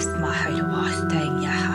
smaha wastang ya hara